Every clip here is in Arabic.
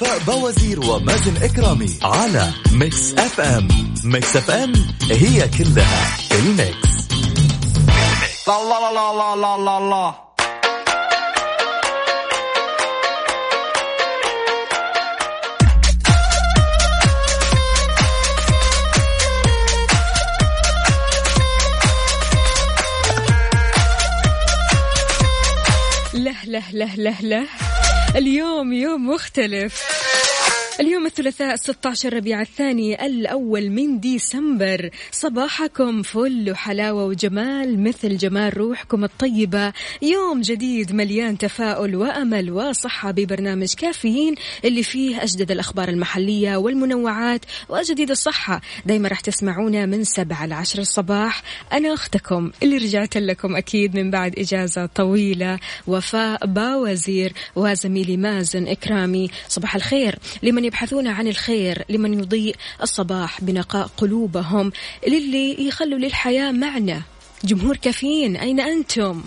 وفاء باوزير ومازن إكرامي على Mix FM. Mix FM هي كلها ال mix. لا لا لا لا لا لا لا. له له له له له. اليوم يوم مختلف. اليوم الثلاثاء 16 ربيع الثاني الأول من ديسمبر. صباحكم فل وحلاوة وجمال مثل جمال روحكم الطيبة. يوم جديد مليان تفاؤل وأمل وصحة ببرنامج كافيين اللي فيه أجدد الأخبار المحلية والمنوعات وجديد الصحة. دايما راح تسمعونا من 7 ل 10 الصباح. أنا أختكم اللي رجعت لكم أكيد من بعد إجازة طويلة. وفاء باوزير وزميلي مازن إكرامي. صباح الخير لمن يبحثون عن الخير لمن يضيء الصباح بنقاء قلوبهم للي يخلوا للحياة معنى جمهور كافيين أين أنتم؟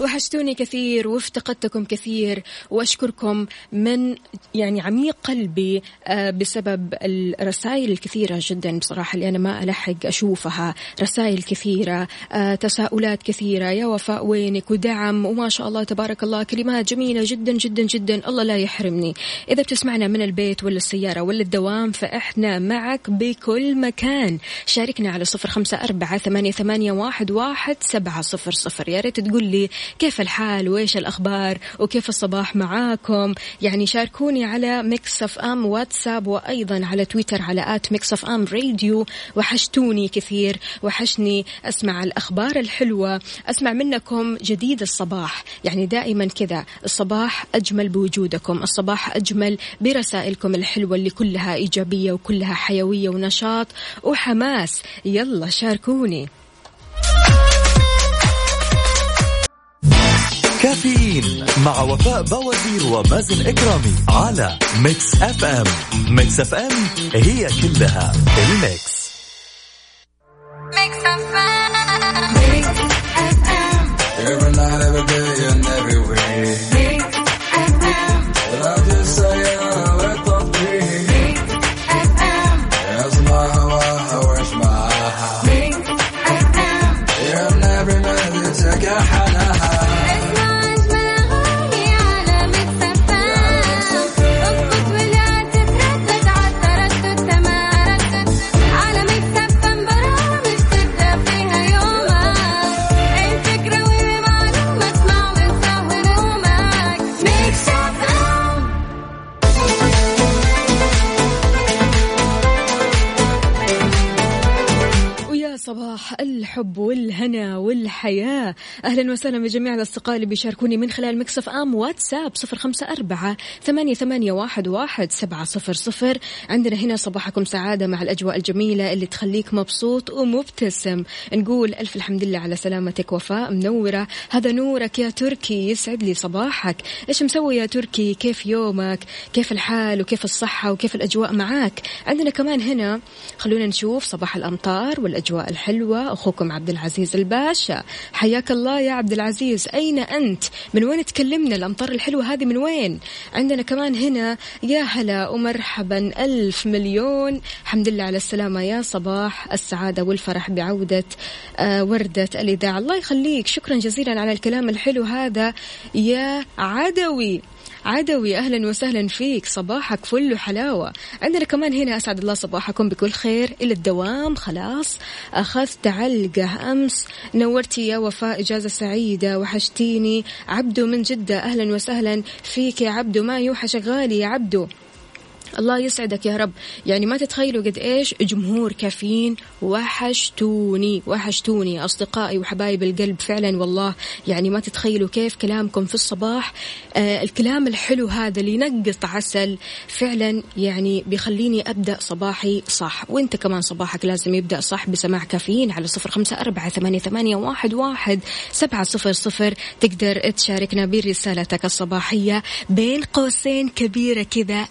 وحشتوني كثير وافتقدتكم كثير وأشكركم من يعني عميق قلبي آه، بسبب الرسائل الكثيرة جدا بصراحة اللي أنا ما ألحق أشوفها. رسائل كثيرة آه، تساؤلات كثيرة. يا وفاء وينك؟ ودعم وما شاء الله تبارك الله كلمات جميلة جدا جدا جدا. الله لا يحرمني. إذا بتسمعنا من البيت ولا السيارة ولا الدوام فإحنا معك بكل مكان. شاركنا على صفر خمسة أربعة ثمانية, ثمانية واحد, واحد سبعة صفر صفر. يا ريت تقول لي كيف الحال؟ وإيش الأخبار؟ وكيف الصباح معاكم؟ يعني شاركوني على Mix FM واتساب وأيضا على تويتر على at Mix FM Radio وحشتوني كثير. وحشني أسمع الأخبار الحلوة. أسمع منكم جديد الصباح. يعني دائما كذا. الصباح أجمل بوجودكم. الصباح أجمل برسائلكم الحلوة اللي كلها إيجابية وكلها حيوية ونشاط. وحماس. يلا شاركوني. كافيين مع وفاء باوزير ومازن إكرامي على Mix FM Mix FM هي كلها ال mix Every night, every day and every say yeah, صباح الحب والهنا أهلا وسهلا بجميع الأصدقاء اللي بيشاركوني من خلال مكسف آم واتساب صفر خمسة أربعة ثمانية, ثمانية واحد, واحد سبعة صفر صفر. عندنا هنا صباحكم سعادة مع الأجواء الجميلة اللي تخليك مبسوط ومبتسم. نقول ألف الحمد لله على سلامتك وفاء منورة. هذا نورك يا تركي يسعد لي صباحك. إيش مسوي يا تركي؟ كيف يومك؟ كيف الحال؟ وكيف الصحة؟ وكيف الأجواء معاك؟ عندنا كمان هنا خلونا نشوف صباح الأمطار والأجواء الحلوة. أخوكم عبد العزيز الباشا. حياك الله يا عبد العزيز. أين أنت؟ من وين تكلمنا؟ الأمطار الحلوة هذه من وين؟ عندنا كمان هنا يا هلا ومرحبا ألف مليون. الحمد لله على السلامة يا صباح السعادة والفرح بعودة آه وردة الإذاعة. الله يخليك. شكرا جزيلا على الكلام الحلو هذا يا عدوي. عدوي أهلا وسهلا فيك. صباحك فل وحلاوة. عندنا كمان هنا أسعد الله صباحكم بكل خير. إلى الدوام خلاص. أخذت علقة أمس. نورتي يا وفاء إجازة سعيدة. وحشتيني. عبدو من جدة أهلا وسهلا فيك يا عبدو. ما يوحشك غالي يا عبدو. الله يسعدك يا رب. يعني ما تتخيلوا قد إيش جمهور كافيين وحشتوني وحشتوني أصدقائي وحبايب القلب فعلا والله. يعني ما تتخيلوا كيف كلامكم في الصباح آه الكلام الحلو هذا اللي ينقط عسل فعلا يعني بيخليني أبدأ صباحي صح. وأنت كمان صباحك لازم يبدأ صح بسماع كافيين على صفر خمسة أربعة ثمانية, ثمانية واحد, واحد سبعة صفر صفر. تقدر تشاركنا برسالتك الصباحية بين قوسين كبيرة كذا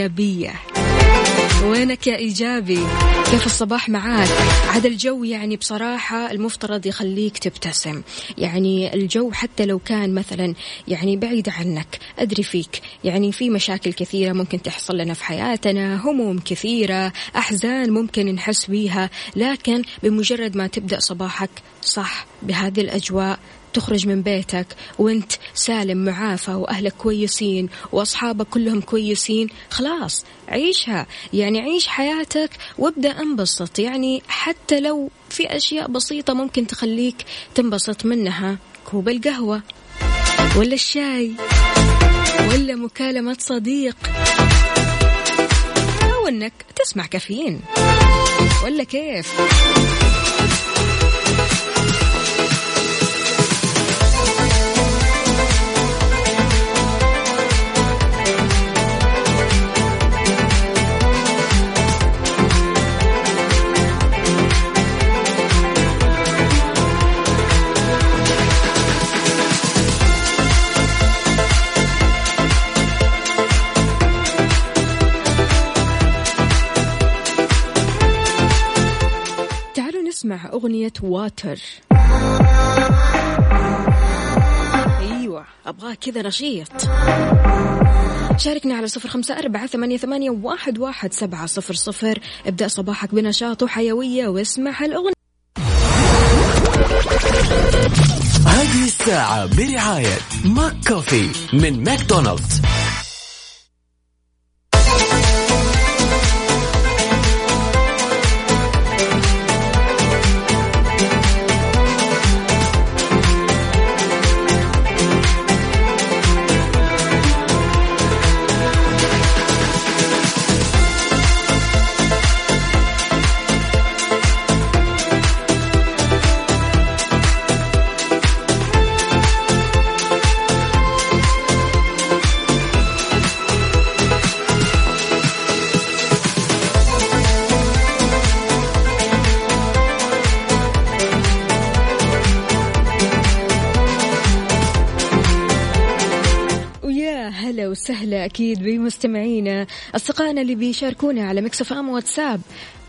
الايجابيه وينك يا إيجابي؟ كيف الصباح معاك؟ عاد الجو يعني بصراحة المفترض يخليك تبتسم. يعني الجو حتى لو كان مثلا يعني بعيد عنك أدري فيك. يعني في مشاكل كثيرة ممكن تحصل لنا في حياتنا هموم كثيرة أحزان ممكن نحس بيها. لكن بمجرد ما تبدأ صباحك صح بهذه الأجواء تخرج من بيتك وانت سالم معافى وأهلك كويسين وأصحابك كلهم كويسين خلاص عيشها. يعني عيش حياتك وابدأ انبسط. يعني حتى لو في أشياء بسيطة ممكن تخليك تنبسط منها. كوب القهوة ولا الشاي ولا مكالمة صديق أو إنك تسمع كافيين. ولا كيف؟ نسمع أغنية Water أيوة أبغاه كذا نشيط. شاركنا على صفر خمسة أربعة ثمانية, ثمانية واحد, واحد سبعة صفر صفر. ابدأ صباحك بنشاط وحيوية واسمع الأغنية هذه الساعة برعاية McCafé من ماكدونالدز. أكيد بمستمعينا أصدقائنا اللي بيشاركونا على مكسف أم واتساب.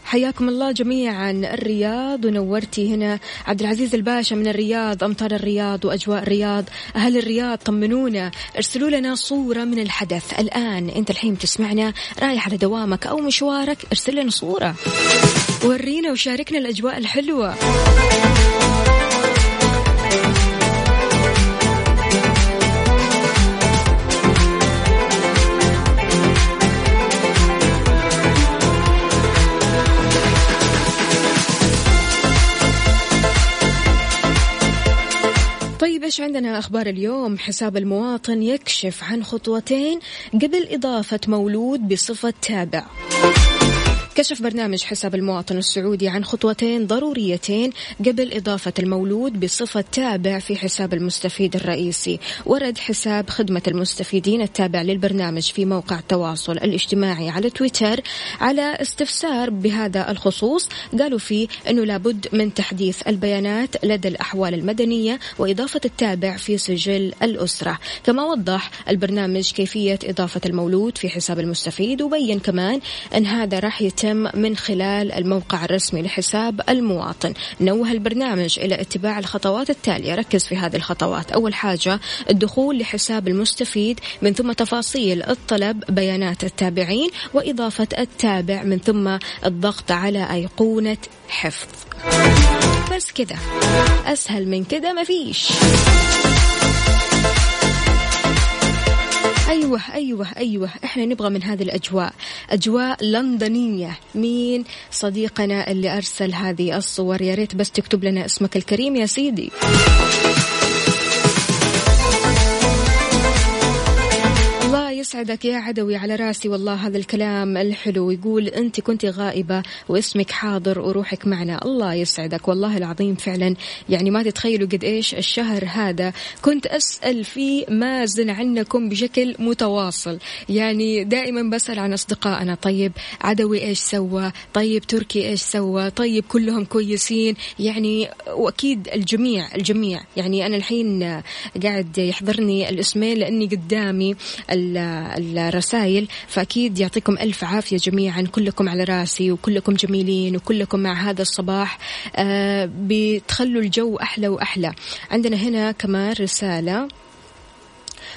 حياكم الله جميعا. الرياض ونورتي هنا. عبد العزيز الباشا من الرياض أمطار الرياض وأجواء الرياض. أهل الرياض طمنونا ارسلوا لنا صورة من الحدث. الآن أنت الحين تسمعنا رايح على دوامك أو مشوارك ارسل لنا صورة. ورينا وشاركنا الأجواء الحلوة. إيش عندنا أخبار اليوم؟ حساب المواطن يكشف عن خطوتين قبل إضافة مولود بصفة تابع. كشف برنامج حساب المواطن السعودي عن خطوتين ضروريتين قبل إضافة المولود بصفة تابع في حساب المستفيد الرئيسي ورد حساب خدمة المستفيدين التابع للبرنامج في موقع التواصل الاجتماعي على تويتر على استفسار بهذا الخصوص. قالوا فيه أنه لابد من تحديث البيانات لدى الأحوال المدنية وإضافة التابع في سجل الأسرة. كما وضح البرنامج كيفية إضافة المولود في حساب المستفيد وبين كمان أن هذا راح يتم يتم من خلال الموقع الرسمي لحساب المواطن. نوه البرنامج إلى اتباع الخطوات التالية. ركز في هذه الخطوات. أول حاجة الدخول لحساب المستفيد من ثم تفاصيل الطلب بيانات التابعين وإضافة التابع من ثم الضغط على أيقونة حفظ. بس كذا أسهل من كذا مفيش أيوه أيوه أيوه. إحنا نبغى من هذه الأجواء. أجواء لندنية. مين صديقنا اللي أرسل هذه الصور؟ يا ريت بس تكتب لنا اسمك الكريم يا سيدي. يسعدك يا عدوي على راسي والله هذا الكلام الحلو. يقول أنت كنت غائبة واسمك حاضر وروحك معنا. الله يسعدك والله العظيم فعلا. يعني ما تتخيلوا قد إيش الشهر هذا. كنت أسأل فيه مازن عنكم بشكل متواصل. يعني دائما بسأل عن أصدقائنا. طيب عدوي إيش سوى؟ طيب تركي إيش سوى؟ طيب كلهم كويسين. يعني وأكيد الجميع الجميع. يعني أنا الحين قاعد يحضرني الاسمين لأني قدامي الرسائل فأكيد يعطيكم ألف عافية جميعا كلكم على راسي وكلكم جميلين وكلكم مع هذا الصباح. آه بتخلوا الجو أحلى وأحلى. عندنا هنا كمان رسالة.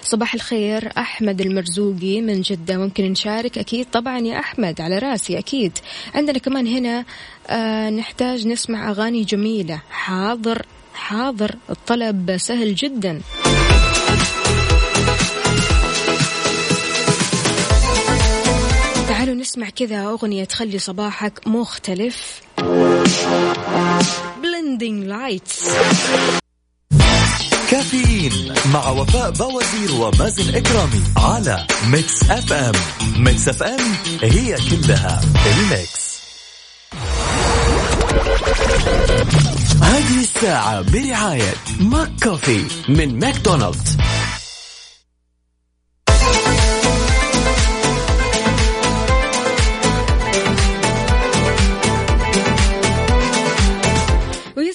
صباح الخير أحمد المرزوقي من جدة ممكن نشارك؟ أكيد طبعا يا أحمد على راسي أكيد. عندنا كمان هنا آه نحتاج نسمع أغاني جميلة. حاضر حاضر الطلب سهل جدا. نسمع كذا أغنية تخلي صباحك مختلف. Blinding Lights كافيين مع وفاء باوزير ومازن إكرامي على Mix FM Mix FM هي كلها ال mix. هذه الساعة برعاية McCafé من ماكدونالدز.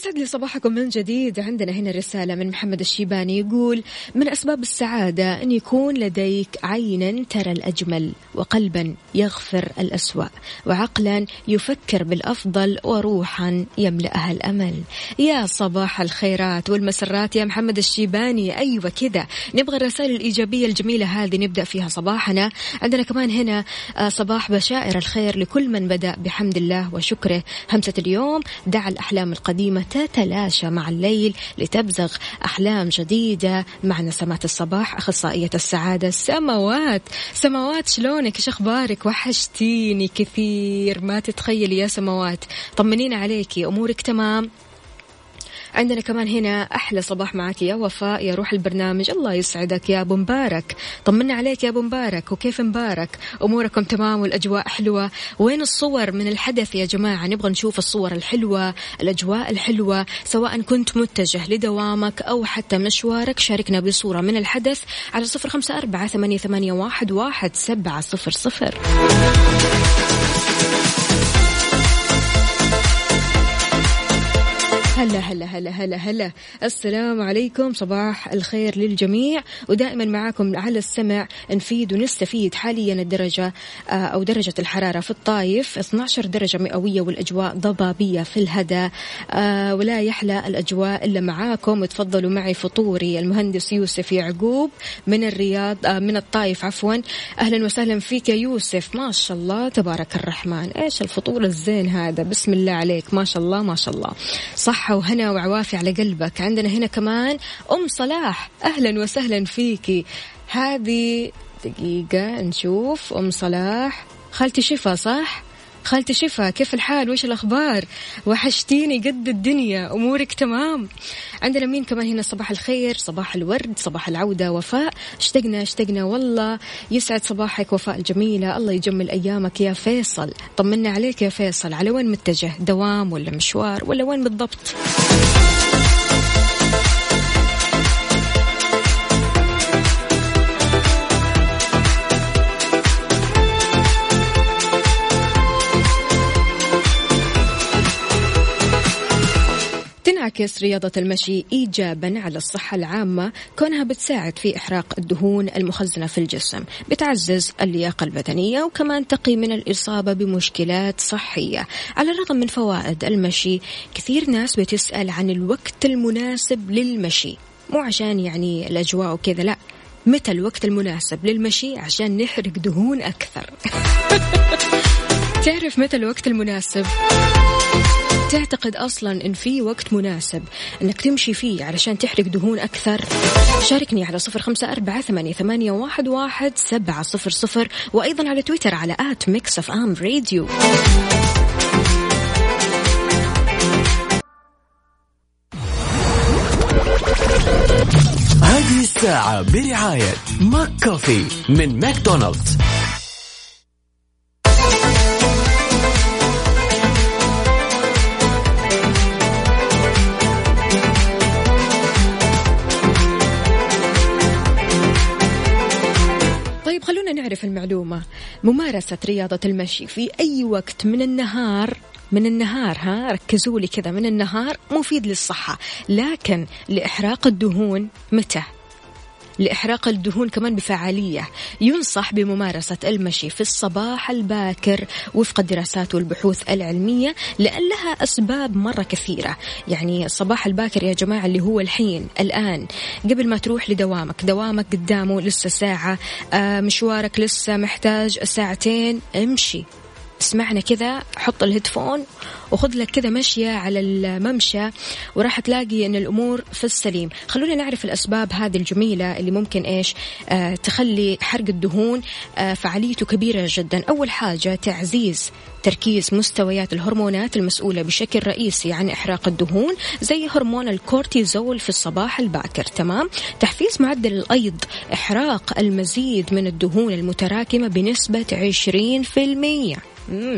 يسعد لي صباحكم من جديد. عندنا هنا رسالة من محمد الشيباني يقول من أسباب السعادة أن يكون لديك عينا ترى الأجمل وقلبا يغفر الأسوأ وعقلا يفكر بالأفضل وروحا يملأها الأمل. يا صباح الخيرات والمسرات يا محمد الشيباني. أيوة كذا نبغى الرسائل الإيجابية الجميلة هذه نبدأ فيها صباحنا. عندنا كمان هنا آه، صباح بشائر الخير لكل من بدأ بحمد الله وشكره. همسة اليوم دع الأحلام القديمة تتلاشى مع الليل لتبزغ أحلام جديدة. مع نسمات الصباح أخصائية السعادة. سماوات سماوات شلونك؟ إيش أخبارك؟ وحشتيني كثير. ما تتخيلي يا سماوات طمنينا عليكي أمورك تمام؟ عندنا كمان هنا أحلى صباح معك يا وفاء يا روح البرنامج الله يسعدك يا أبو مبارك. طمنا عليك يا أبو مبارك وكيف مبارك؟ أموركم تمام والأجواء حلوة. وين الصور من الحدث يا جماعة؟ نبغى نشوف الصور الحلوة الأجواء الحلوة سواء كنت متجه لدوامك أو حتى مشوارك. شاركنا بصورة من الحدث على صفر خمسة أربعة ثمانية واحد سبعة صفر صفر. هلا هلا هلا هلا هلا. السلام عليكم صباح الخير للجميع. ودائما معاكم على السمع نفيد ونستفيد حاليا الدرجة آه، أو درجة الحرارة في الطايف. 12 درجة مئوية والأجواء ضبابية في الهدى. آه، ولا يحلى الأجواء إلا معاكم. وتفضلوا معي فطوري المهندس يوسف يعقوب من الرياض آه، من الطايف عفوا. أهلا وسهلا فيك يا يوسف. ما شاء الله تبارك الرحمن. إيش الفطور الزين هذا؟ بسم الله عليك. ما شاء الله ما شاء الله. صح صحة وهنا وعوافي على قلبك. عندنا هنا كمان أم صلاح. أهلا وسهلا فيكي هذه دقيقة نشوف أم صلاح. خالتي شفا صح؟ خالتي شفا كيف الحال؟ وش الأخبار؟ وحشتيني قد الدنيا أمورك تمام؟ عندنا مين كمان هنا؟ صباح الخير صباح الورد صباح العودة وفاء. اشتقنا اشتقنا والله. يسعد صباحك وفاء الجميلة. الله يجمل أيامك يا فيصل. طمنا عليك يا فيصل. على وين متجه؟ دوام ولا مشوار ولا وين بالضبط؟ تنعكس رياضة المشي إيجابا على الصحة العامة كونها بتساعد في إحراق الدهون المخزنة في الجسم بتعزز اللياقة البدنية وكمان تقي من الإصابة بمشكلات صحية. على الرغم من فوائد المشي كثير ناس بتسأل عن الوقت المناسب للمشي. مو عشان يعني الأجواء وكذا لا. متى الوقت المناسب للمشي؟ عشان نحرق دهون أكثر. تعرف متى الوقت المناسب؟ تعتقد أصلا إن في وقت مناسب إنك تمشي فيه علشان تحرق دهون أكثر؟ شاركني على صفر أربعة ثمانيه, ثمانية واحد, سبعة صفر صفر وأيضا على تويتر على at Mix FM Radio. هذه الساعة برعاية McCafé من ماكدونالدز. طيب خلونا نعرف المعلومة. ممارسة رياضة المشي في أي وقت من النهار؟ من النهار ها؟ ركزوا لي كذا. من النهار مفيد للصحة لكن لإحراق الدهون متى؟ لإحراق الدهون كمان بفعالية. ينصح بممارسة المشي في الصباح الباكر وفق الدراسات والبحوث العلمية لأن لها أسباب مرة كثيرة. يعني الصباح الباكر يا جماعة اللي هو الحين الآن. قبل ما تروح لدوامك دوامك قدامه لسه ساعة آه مشوارك لسه محتاج ساعتين امشي. اسمعنا كذا حط الهيدفون وخذ لك كذا مشية على الممشى وراح تلاقي إن الأمور في السليم. خلونا نعرف الأسباب هذه الجميلة اللي ممكن إيش آه تخلي حرق الدهون آه فعاليته كبيرة جدا. أول حاجة تعزيز تركيز مستويات الهرمونات المسؤولة بشكل رئيسي عن إحراق الدهون زي هرمون الكورتيزول في الصباح الباكر. تمام؟ تحفيز معدل الأيض إحراق المزيد من الدهون المتراكمة بنسبة 20%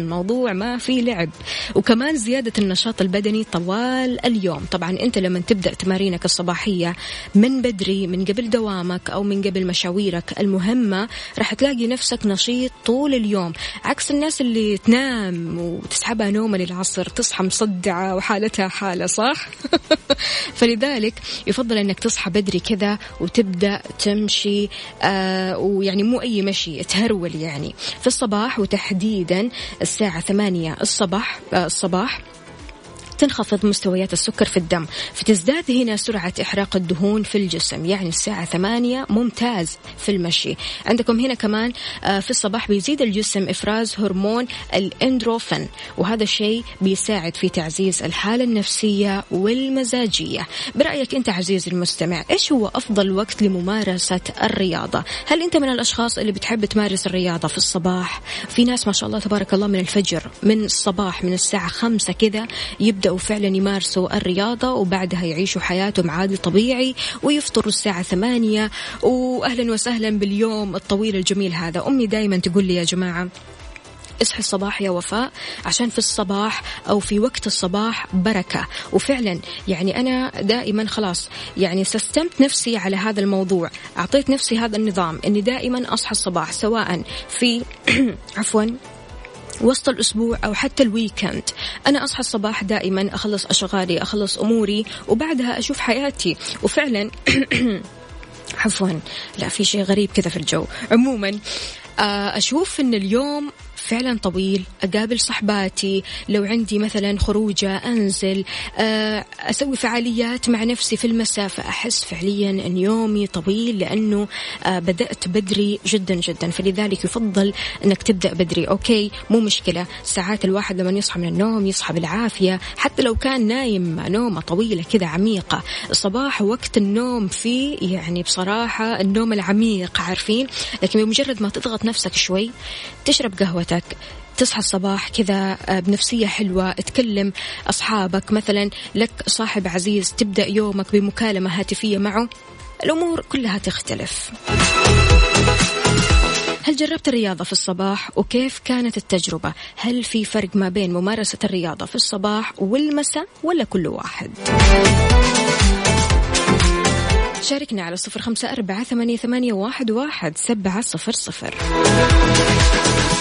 موضوع ما في لعب. وكمان زيادة النشاط البدني طوال اليوم. طبعا أنت لما تبدأ تمارينك الصباحية من بدري من قبل دوامك أو من قبل مشاويرك المهمة راح تلاقي نفسك نشيط طول اليوم. عكس الناس اللي تنام وتسحبها نوما العصر تصحى مصدعة وحالتها حالة صح؟ فلذلك يفضل أنك تصحى بدري كذا وتبدأ تمشي آه ويعني مو أي مشي تهرول يعني. في الصباح وتحديدا الساعة ثمانية الصباح آه، الصباح. تنخفض مستويات السكر في الدم فتزداد هنا سرعة إحراق الدهون في الجسم يعني الساعة ثمانية ممتاز في المشي. عندكم هنا كمان آه، في الصباح بيزيد الجسم إفراز هرمون الإندروفين وهذا الشيء بيساعد في تعزيز الحالة النفسية والمزاجية. برأيك أنت عزيزي المستمع إيش هو أفضل وقت لممارسة الرياضة؟ هل أنت من الأشخاص اللي بتحب تمارس الرياضة في الصباح؟ في ناس ما شاء الله تبارك الله من الفجر من الصباح من الساعة خمسة كذا يبدأ يبدأوا فعلا يمارسوا الرياضة وبعدها يعيشوا حياتهم عادي طبيعي ويفطروا الساعة ثمانية. وأهلا وسهلا باليوم الطويل الجميل هذا. أمي دائما تقول لي يا جماعة اصحي الصباح يا وفاء عشان في الصباح أو في وقت الصباح بركة. وفعلا يعني أنا دائما خلاص يعني سستمت نفسي على هذا الموضوع. أعطيت نفسي هذا النظام إني دائما أصحى الصباح سواء في عفوا وسط الأسبوع أو حتى الويكند. أنا أصحى الصباح دائما أخلص أشغالي أخلص أموري وبعدها أشوف حياتي. وفعلا عفوا لا في شيء غريب كذا في الجو. عموما آه، أشوف أن اليوم فعلا طويل أقابل صحباتي لو عندي مثلا خروجة أنزل آه، أسوي فعاليات مع نفسي في المساء فأحس فعليا أن يومي طويل لأنه آه، بدأت بدري جدا جدا. فلذلك يفضل أنك تبدأ بدري. أوكي مو مشكلة. ساعات الواحد لما يصحى من النوم يصحى بالعافية حتى لو كان نايم نومة طويلة كذا عميقة. الصباح وقت النوم فيه يعني بصراحة النوم العميق عارفين؟ لكن بمجرد ما تضغط نفسك شوي تشرب قهوتك تصحى الصباح كذا آه، بنفسية حلوة تكلم أصحابك. مثلا لك صاحب عزيز تبدأ يومك بمكالمة هاتفية معه. الأمور كلها تختلف. هل جربت الرياضة في الصباح؟ وكيف كانت التجربة؟ هل في فرق ما بين ممارسة الرياضة في الصباح والمساء ولا كل واحد؟ شاركنا على صفر خمسة أربعة ثمانية, واحد سبعة صفر صفر.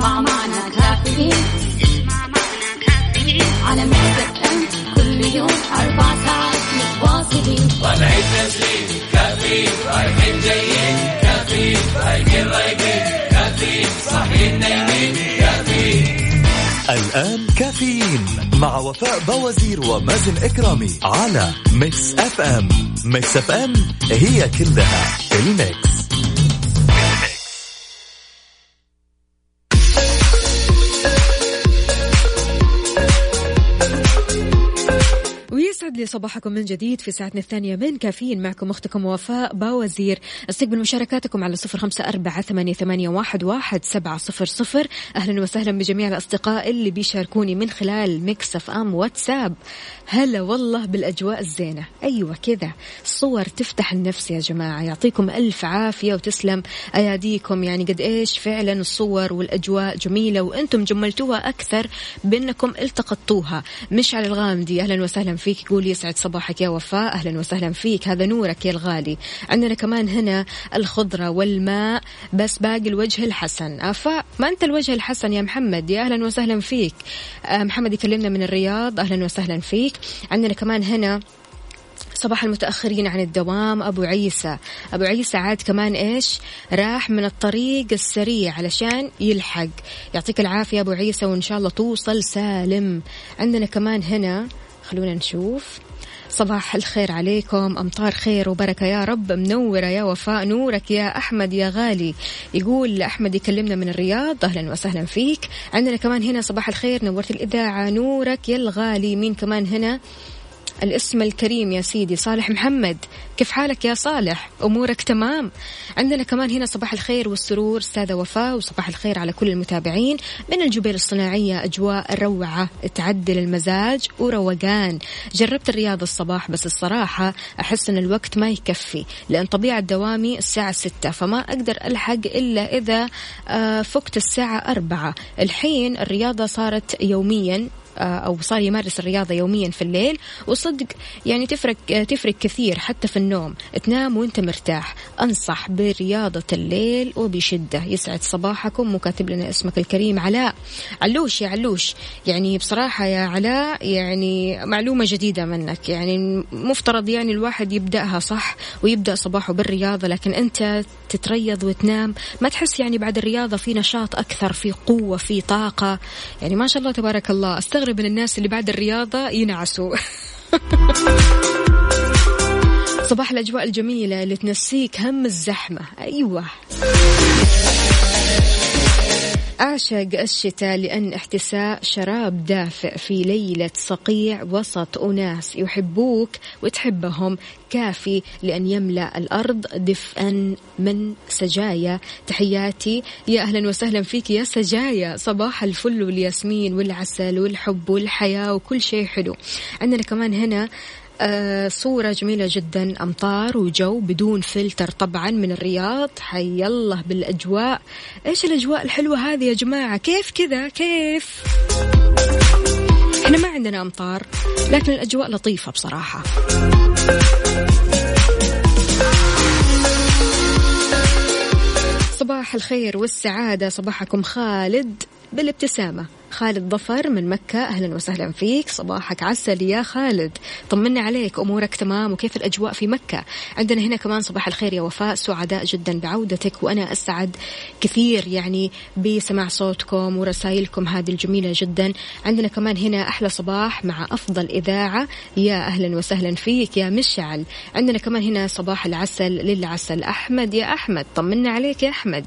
اسمع معنا كافيين اسمع معنا كافيين على مكتب ام كل يوم أربع ساعات متواصلين طالعين نازلين كافيين رايحين جايين كافيين رايقين رايقين كافيين صاحيين نايمين كافيين الآن كافيين مع وفاء باوزير ومازن إكرامي على Mix FM. Mix FM هي كلها ال mix. يسعد لي صباحكم من جديد في ساعتنا الثانية من كافيين. معكم أختكم وفاء باوزير. استقبل مشاركاتكم على صفر خمسة أربعة ثمانية, واحد سبعة صفر صفر. أهلا وسهلا بجميع الأصدقاء اللي بيشاركوني من خلال Mix FM واتساب. هلا والله بالأجواء الزينة. أيوة كذا. صور تفتح النفس يا جماعة. يعطيكم ألف عافية وتسلم أياديكم. يعني قد إيش فعلا الصور والأجواء جميلة وأنتم جملتوها أكثر بأنكم التقطوها. مشعل الغامدي. أهلا وسهلا فيك. يقول يسعد صباحك يا وفاء أهلا وسهلا فيك. هذا نورك يا الغالي. عندنا كمان هنا الخضرة والماء بس باقي الوجه الحسن. أفا ما أنت الوجه الحسن يا محمد؟ يا أهلا وسهلا فيك. آه، محمد يكلمنا من الرياض. أهلا وسهلا فيك. عندنا كمان هنا صباح المتأخرين عن الدوام أبو عيسى. أبو عيسى عاد كمان إيش؟ راح من الطريق السريع علشان يلحق. يعطيك العافية أبو عيسى وإن شاء الله توصل سالم. عندنا كمان هنا خلونا نشوف. صباح الخير عليكم أمطار خير وبركة يا رب منورة يا وفاء نورك يا أحمد يا غالي. يقول أحمد يكلمنا من الرياض أهلا وسهلا فيك. عندنا كمان هنا صباح الخير نورت الإذاعة نورك يا الغالي. مين كمان هنا؟ الاسم الكريم يا سيدي صالح محمد. كيف حالك يا صالح؟ أمورك تمام؟ عندنا كمان هنا صباح الخير والسرور أستاذة وفاء وصباح الخير على كل المتابعين. من الجبيل الصناعية أجواء روعة تعدل المزاج وروقان. جربت الرياضة الصباح بس الصراحة أحس أن الوقت ما يكفي لأن طبيعة دوامي الساعة ستة فما أقدر ألحق إلا إذا آه، فقت الساعة أربعة. الحين الرياضة صارت يوميا أو صار يمارس الرياضة يوميا في الليل. وصدق يعني تفرق آه، تفرق كثير حتى في النوم. تنام وانت مرتاح. أنصح برياضة الليل وبشدة. يسعد صباحكم وكاتب لنا اسمك الكريم علاء. علوش يا علوش. يعني بصراحة يا علاء يعني معلومة جديدة منك. يعني مفترض يعني الواحد يبدأها صح ويبدأ صباحه بالرياضة لكن أنت تتريض وتنام. ما تحس يعني بعد الرياضة في نشاط أكثر في قوة في طاقة. يعني ما شاء الله تبارك الله. أستغرب من الناس اللي بعد الرياضة ينعسوا. صباح الأجواء الجميلة اللي تنسيك هم الزحمة. أيوة. أعشق الشتاء لأن احتساء شراب دافئ في ليلة صقيع وسط أناس يحبوك وتحبهم. كافي لأن يملأ الأرض دفئا من سجايا. تحياتي. يا أهلا وسهلا فيك يا سجايا. صباح الفل والياسمين والعسل والحب والحياة وكل شيء حلو. عندنا كمان هنا صورة جميلة جدا أمطار وجو بدون فلتر طبعا من الرياض. حي الله بالأجواء. إيش الأجواء الحلوة هذه يا جماعة؟ كيف كذا؟ كيف؟ إحنا ما عندنا أمطار لكن الأجواء لطيفة بصراحة. صباح الخير والسعادة. صباحكم خالد بالابتسامة. خالد ظفر من مكة. أهلا وسهلا فيك. صباحك عسل يا خالد طمنا عليك. أمورك تمام؟ وكيف الأجواء في مكة؟ عندنا هنا كمان صباح الخير يا وفاء. سعداء جدا بعودتك. وأنا أسعد كثير يعني بسماع صوتكم ورسائلكم هذه الجميلة جدا. عندنا كمان هنا أحلى صباح مع أفضل إذاعة. يا أهلا وسهلا فيك يا مشعل. عندنا كمان هنا صباح العسل للعسل أحمد. يا أحمد طمنا عليك يا أحمد.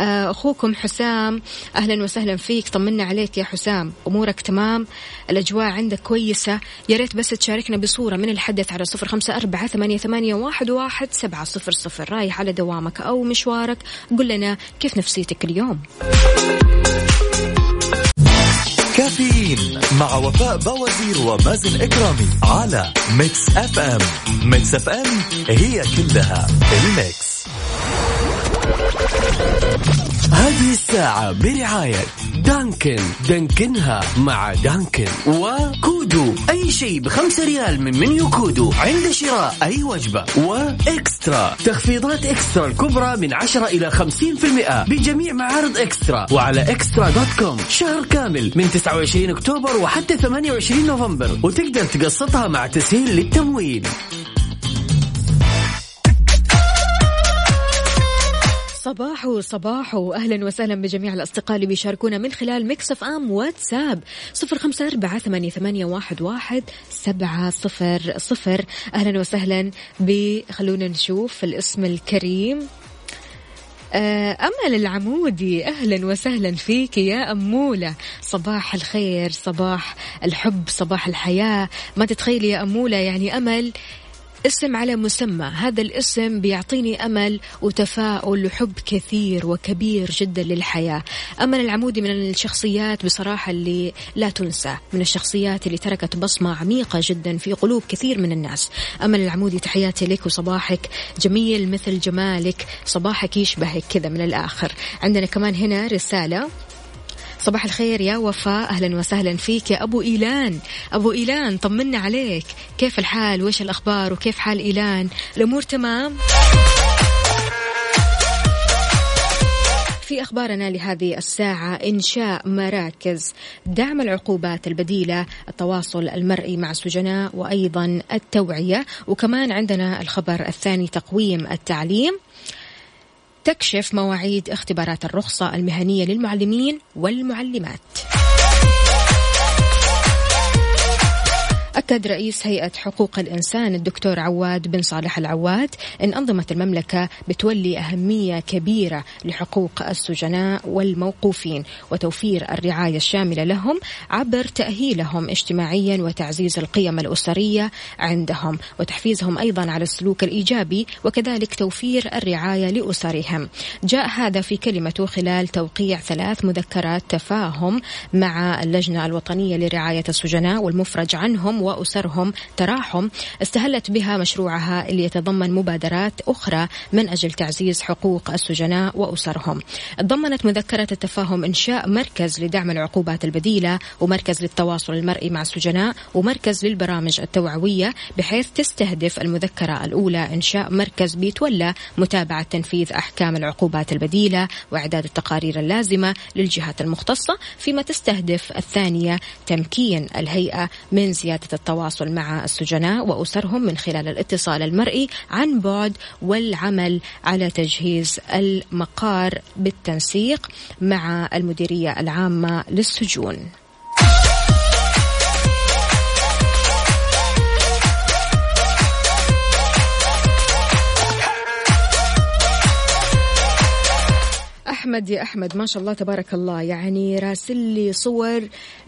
آه، أخوكم حسام أهلا وسهلا فيك. طمنا عليك يا حسام. أمورك تمام. الأجواء عندك كويسة. يا ريت بس تشاركنا بصورة من الحدث على صفر خمسة أربعة ثمانية, ثمانية واحد, واحد سبعة صفر صفر. رايح على دوامك أو مشوارك. قل لنا كيف نفسيتك اليوم. كافيين مع وفاء بوازير ومازن إكرامي على Mix FM. Mix FM هي كلها ال mix. هذه الساعة برعاية Dunkin. Dunkin ها مع Dunkin. وكودو. أي شيء بخمسة ريال من منيو كودو. عند شراء أي وجبة. و eXtra. تخفيضات eXtra الكبرى من عشرة إلى خمسين في المئة. بجميع معارض eXtra. وعلى eXtra dot com. شهر كامل من 29 أكتوبر وحتى 28 نوفمبر. وتقدر تقسطها مع تسهيل للتمويل. صباحو صباحو أهلا وسهلا بجميع الأصدقاء اللي بيشاركونا من خلال Mix FM واتساب. صفر خمسة أربعة ثمانية, ثمانية واحد, واحد سبعة صفر صفر. أهلا وسهلا بخلونا نشوف الاسم الكريم. آه، أمل العمودي أهلا وسهلا فيك يا أمولة صباح الخير صباح الحب صباح الحياة. ما تتخيلي يا أمولة يعني أمل اسم على مسمى. هذا الاسم بيعطيني أمل وتفاؤل وحب كثير وكبير جدا للحياة. أمل العمودي من الشخصيات بصراحة اللي لا تنسى من الشخصيات اللي تركت بصمة عميقة جدا في قلوب كثير من الناس. أمل العمودي تحياتي لك وصباحك. جميل مثل جمالك صباحك يشبهك كذا من الآخر. عندنا كمان هنا رسالة. صباح الخير يا وفاء. أهلا وسهلا فيك يا أبو إيلان. أبو إيلان طمنا عليك. كيف الحال؟ وإيش الأخبار؟ وكيف حال إيلان؟ الأمور تمام؟ في أخبارنا لهذه الساعة إنشاء مراكز دعم العقوبات البديلة التواصل المرئي مع السجناء وأيضا التوعية. وكمان عندنا الخبر الثاني تقويم التعليم. تكشف مواعيد اختبارات الرخصة المهنية للمعلمين والمعلمات. أكد رئيس هيئة حقوق الإنسان الدكتور عواد بن صالح العواد أن أنظمة المملكة بتولي أهمية كبيرة لحقوق السجناء والموقوفين وتوفير الرعاية الشاملة لهم عبر تأهيلهم اجتماعيا وتعزيز القيم الأسرية عندهم وتحفيزهم أيضا على السلوك الإيجابي وكذلك توفير الرعاية لأسرهم. جاء هذا في كلمته خلال توقيع ثلاث مذكرات تفاهم مع اللجنة الوطنية لرعاية السجناء والمفرج عنهم وأسرهم تراحم استهلت بها مشروعها اللي يتضمن مبادرات أخرى من أجل تعزيز حقوق السجناء وأسرهم. تضمنت مذكرة التفاهم إنشاء مركز لدعم العقوبات البديلة ومركز للتواصل المرئي مع السجناء ومركز للبرامج التوعوية بحيث تستهدف المذكرة الأولى إنشاء مركز بيتولى متابعة تنفيذ أحكام العقوبات البديلة وإعداد التقارير اللازمة للجهات المختصة فيما تستهدف الثانية تمكين الهيئة من زيادة التواصل مع السجناء وأسرهم من خلال الاتصال المرئي عن بعد والعمل على تجهيز المقار بالتنسيق مع المديرية العامة للسجون. أحمد يا أحمد ما شاء الله تبارك الله. يعني راسل لي صور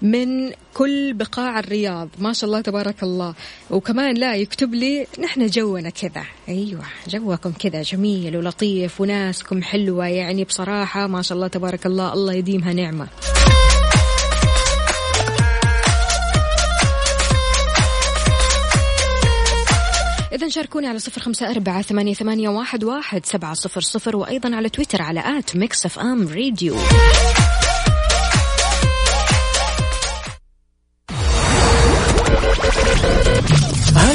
من كل بقاع الرياض. ما شاء الله تبارك الله. وكمان لا يكتب لي نحن جونا كذا. أيوه جوكم كذا جميل ولطيف وناسكم حلوة. يعني بصراحة ما شاء الله تبارك الله الله يديمها نعمة. إذا شاركوني على صفر خمسة أربعة ثمانية, ثمانية واحد, واحد سبعة صفر صفر وأيضا على تويتر على at Mix FM Radio.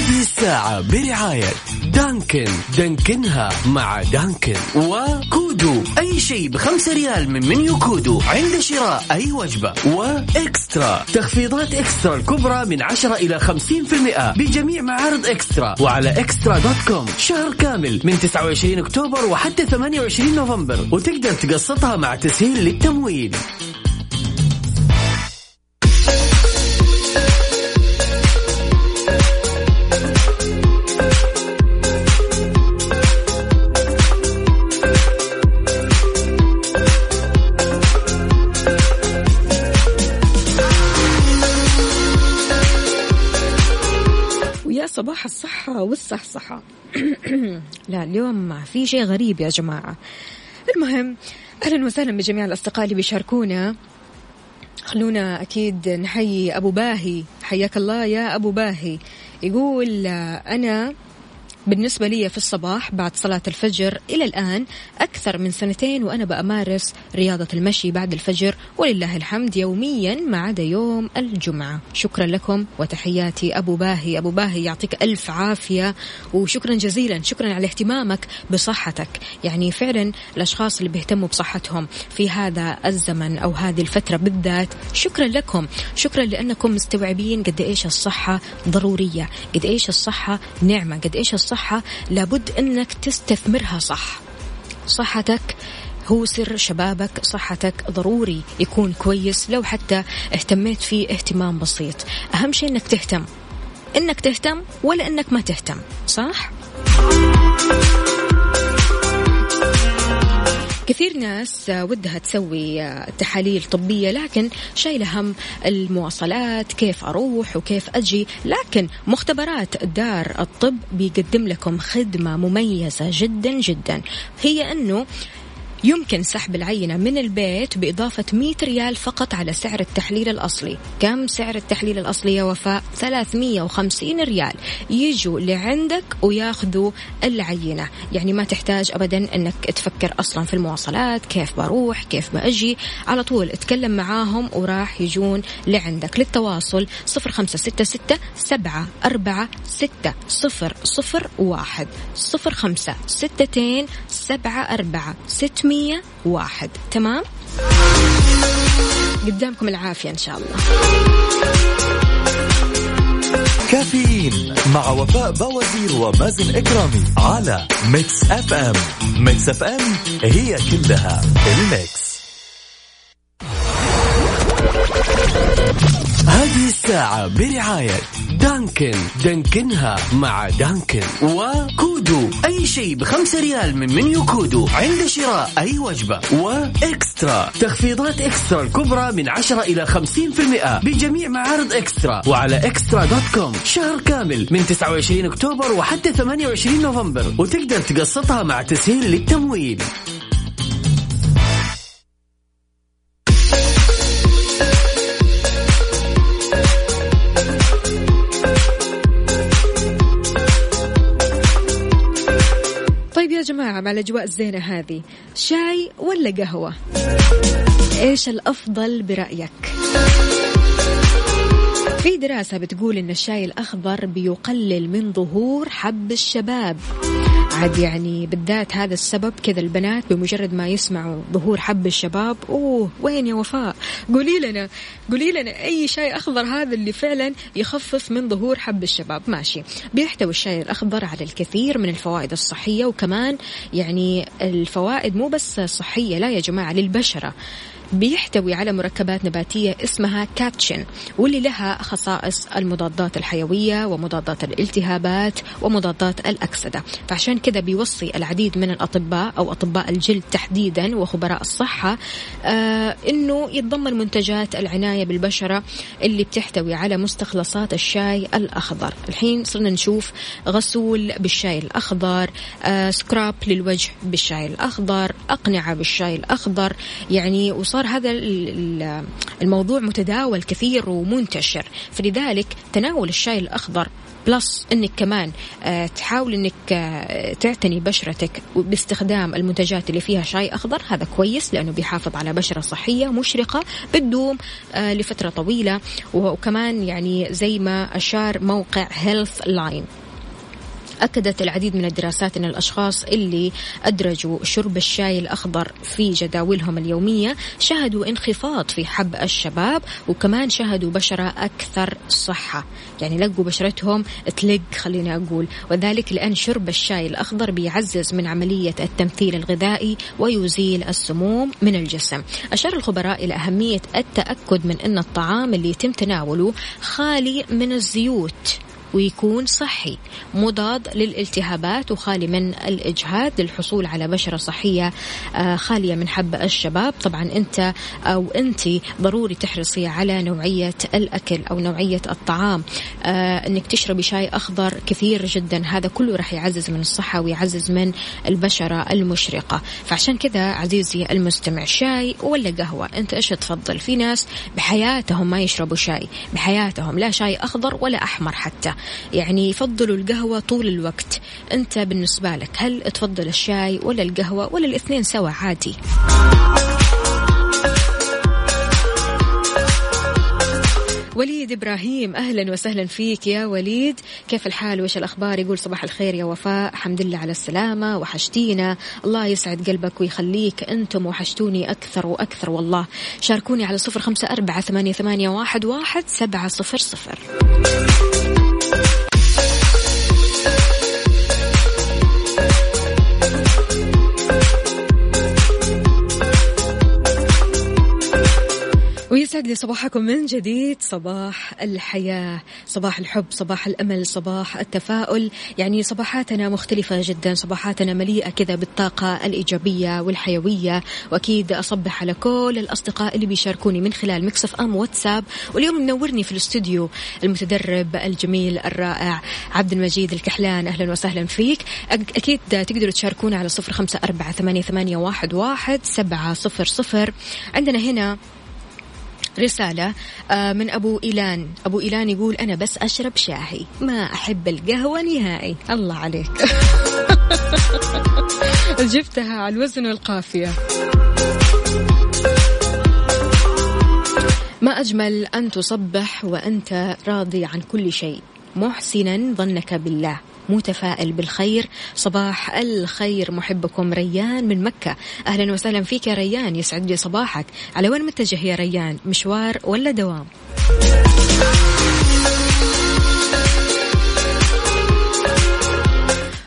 هذه الساعة برعاية Dunkin. Dunkin ها مع Dunkin. وكودو. أي شيء بخمسة ريال من منيو كودو. عند شراء أي وجبة. و eXtra. تخفيضات eXtra الكبرى من عشرة إلى خمسين في المئة بجميع معارض eXtra. وعلى eXtra dot com. شهر كامل من 29 أكتوبر وحتى 28 نوفمبر. وتقدر تقسطها مع تسهيل للتمويل. صباح الصحة والصحصحة لا اليوم في شيء غريب يا جماعة. المهم أهلا وسهلا بجميع الأصدقاء اللي بيشاركونا. خلونا أكيد نحيي أبو باهي. حياك الله يا أبو باهي. يقول أنا بالنسبة لي في الصباح بعد صلاة الفجر إلى الآن أكثر من سنتين وأنا بأمارس رياضة المشي بعد الفجر ولله الحمد يوميا ما عدا يوم الجمعة. شكرا لكم وتحياتي أبو باهي. أبو باهي يعطيك ألف عافية وشكرا جزيلا. شكرا على اهتمامك بصحتك. يعني فعلا الأشخاص اللي بيهتموا بصحتهم في هذا الزمن أو هذه الفترة بالذات شكرا لكم. شكرا لأنكم مستوعبين قد إيش الصحة ضرورية قد إيش الصحة نعمة قد إيش الصحة الصحة لابد أنك تستثمرها صح. صحتك هو سر شبابك صحتك ضروري يكون كويس. لو حتى اهتميت فيه اهتمام بسيط. أهم شيء أنك تهتم. أنك تهتم ولا أنك ما تهتم صح؟ كثير ناس ودها تسوي تحاليل طبية لكن شايلة هم المواصلات كيف أروح وكيف أجي. لكن مختبرات دار الطب بيقدم لكم خدمة مميزة جدا جدا. هي أنه يمكن سحب العينة من البيت بإضافة 100 ريال فقط على سعر التحليل الأصلي. كم سعر التحليل الأصلي يا وفاء؟ 350 ريال. يجوا لعندك وياخذوا العينة. يعني ما تحتاج أبدا أنك تفكر أصلا في المواصلات كيف بروح كيف بأجي على طول اتكلم معاهم وراح يجون لعندك. للتواصل 0566 7 4 6 0 0 1 05 ستتين سبعة أربعة. ست 101 تمام؟ قدامكم العافية إن شاء الله. كافيين مع وفاء بوازير ومازن إكرامي على Mix FM. Mix FM هي كلها ال mix. هذه الساعة برعاية Dunkin. Dunkin ها مع Dunkin. وكودو. أي شيء بخمسة ريال من منيو كودو. عند شراء أي وجبة. و eXtra. تخفيضات eXtra الكبرى من عشرة إلى خمسين في المئة. بجميع معارض eXtra. وعلى eXtra dot com. شهر كامل من 29 أكتوبر وحتى 28 نوفمبر. وتقدر تقسطها مع تسهيل للتمويل. جماعة مع الأجواء الزينة هذه. شاي ولا قهوة؟ إيش الأفضل برأيك؟ في دراسة بتقول إن الشاي الأخضر بيقلل من ظهور حب الشباب. عاد يعني بالذات هذا السبب كذا البنات بمجرد ما يسمعوا ظهور حب الشباب أوه وين يا وفاء؟ قولي لنا قولي لنا أي شاي أخضر هذا اللي فعلا يخفف من ظهور حب الشباب؟ ماشي. بيحتوي الشاي الأخضر على الكثير من الفوائد الصحية وكمان يعني الفوائد مو بس صحية لا يا جماعة للبشرة. بيحتوي على مركبات نباتية اسمها كاتشن واللي لها خصائص المضادات الحيوية ومضادات الالتهابات ومضادات الأكسدة. فعشان كذا بيوصي العديد من الأطباء أو أطباء الجلد تحديدا وخبراء الصحة آه أنه يتضمن منتجات العناية بالبشرة اللي بتحتوي على مستخلصات الشاي الأخضر. الحين صرنا نشوف غسول بالشاي الأخضر آه scrub للوجه بالشاي الأخضر أقنعة بالشاي الأخضر يعني وصار صار هذا الموضوع متداول كثير ومنتشر. فلذلك تناول الشاي الأخضر plus إنك كمان آه، تحاول إنك آه، تعتني بشرتك باستخدام المنتجات اللي فيها شاي أخضر. هذا كويس لأنه بيحافظ على بشرة صحية مشرقة بتدوم آه، لفترة طويلة. وكمان يعني زي ما أشار موقع Healthline أكدت العديد من الدراسات أن الأشخاص اللي أدرجوا شرب الشاي الأخضر في جداولهم اليومية شهدوا انخفاض في حب الشباب وكمان شهدوا بشرة أكثر صحة. يعني لقوا بشرتهم تلق خلينا أقول. وذلك لأن شرب الشاي الأخضر بيعزز من عملية التمثيل الغذائي ويزيل السموم من الجسم. أشار الخبراء إلى أهمية التأكد من أن الطعام اللي يتم تناوله خالي من الزيوت. ويكون صحي. مضاد للالتهابات وخالي من الإجهاد. للحصول على بشرة صحية آه، خالية من حب الشباب. طبعا أنت أو أنت ضروري تحرصي على نوعية الأكل أو نوعية الطعام. آه، أنك تشربي شاي أخضر كثير جدا. هذا كله راح يعزز من الصحة ويعزز من البشرة المشرقة. فعشان كذا عزيزي المستمع شاي ولا قهوة؟ أنت إيش تفضل؟ في ناس بحياتهم ما يشربوا شاي. بحياتهم لا شاي أخضر ولا أحمر حتى. يعني يفضلوا القهوة طول الوقت. أنت بالنسبة لك هل تفضل الشاي ولا القهوة ولا الاثنين سوا عادي؟ وليد إبراهيم أهلا وسهلا فيك يا وليد. كيف الحال؟ وإيش الأخبار؟ يقول صباح الخير يا وفاء. الحمد لله على السلامة. وحشتينا. الله يسعد قلبك ويخليك. أنتم وحشتوني أكثر وأكثر والله. شاركوني على صفر خمسة أربعة ثمانية, ثمانية واحد, واحد سبعة صفر صفر. ويسعد لي صباحكم من جديد. صباح الحياة صباح الحب صباح الأمل صباح التفاؤل. يعني صباحاتنا مختلفة جدا صباحاتنا مليئة كذا بالطاقة الإيجابية والحيوية. وأكيد أصبح على كل الأصدقاء اللي بيشاركوني من خلال مكسف أم واتساب. واليوم منورني في الاستوديو المتدرب الجميل الرائع عبد المجيد الكحلان. أهلا وسهلا فيك. أكيد تقدروا تشاركونا على صفر خمسة أربعة ثمانية واحد سبعة صفر صفر. عندنا هنا رسالة آه، من أبو إيلان. أبو إيلان يقول أنا بس أشرب شاهي ما أحب القهوة نهائي. الله عليك. جبتها على الوزن والقافية. ما أجمل أن تصبح وأنت راضي عن كل شيء. محسنا ظنك بالله. متفائل بالخير. صباح الخير محبكم ريان من مكة. أهلا وسهلا فيك يا ريان. يسعد لي صباحك. على وين متجه يا ريان؟ مشوار ولا دوام؟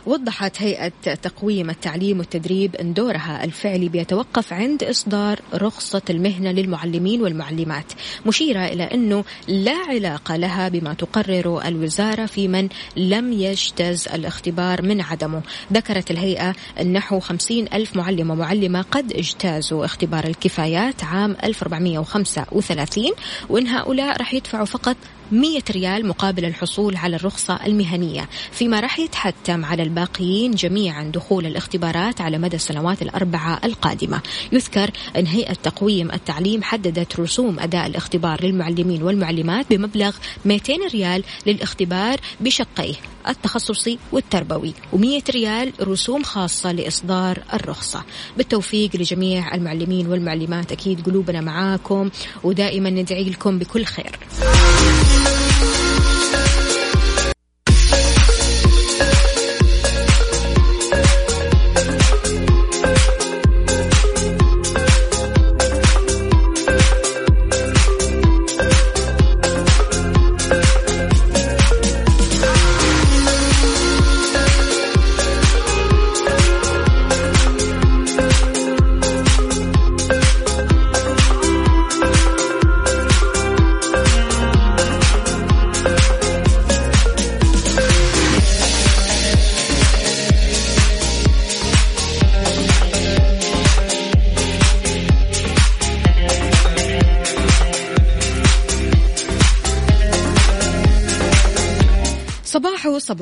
وضحت هيئة تقويم التعليم والتدريب أن دورها الفعلي بيتوقف عند إصدار رخصة المهنة للمعلمين والمعلمات مشيرة إلى أنه لا علاقة لها بما تقرر الوزارة في من لم يجتز الاختبار من عدمه. ذكرت الهيئة أن نحو خمسين ألف معلم ومعلمة قد اجتازوا اختبار الكفايات عام 1435 وأن هؤلاء راح يدفعوا فقط 100 ريال مقابل الحصول على الرخصة المهنية. فيما راح يتحتم على الباقيين جميعا دخول الاختبارات على مدى السنوات الأربعة القادمة. يذكر أن هيئة تقويم التعليم حددت رسوم أداء الاختبار للمعلمين والمعلمات بمبلغ 200 ريال للاختبار بشقيه. التخصصي والتربوي و100 ريال رسوم خاصة لإصدار الرخصة. بالتوفيق لجميع المعلمين والمعلمات أكيد قلوبنا معاكم ودائما ندعي لكم بكل خير.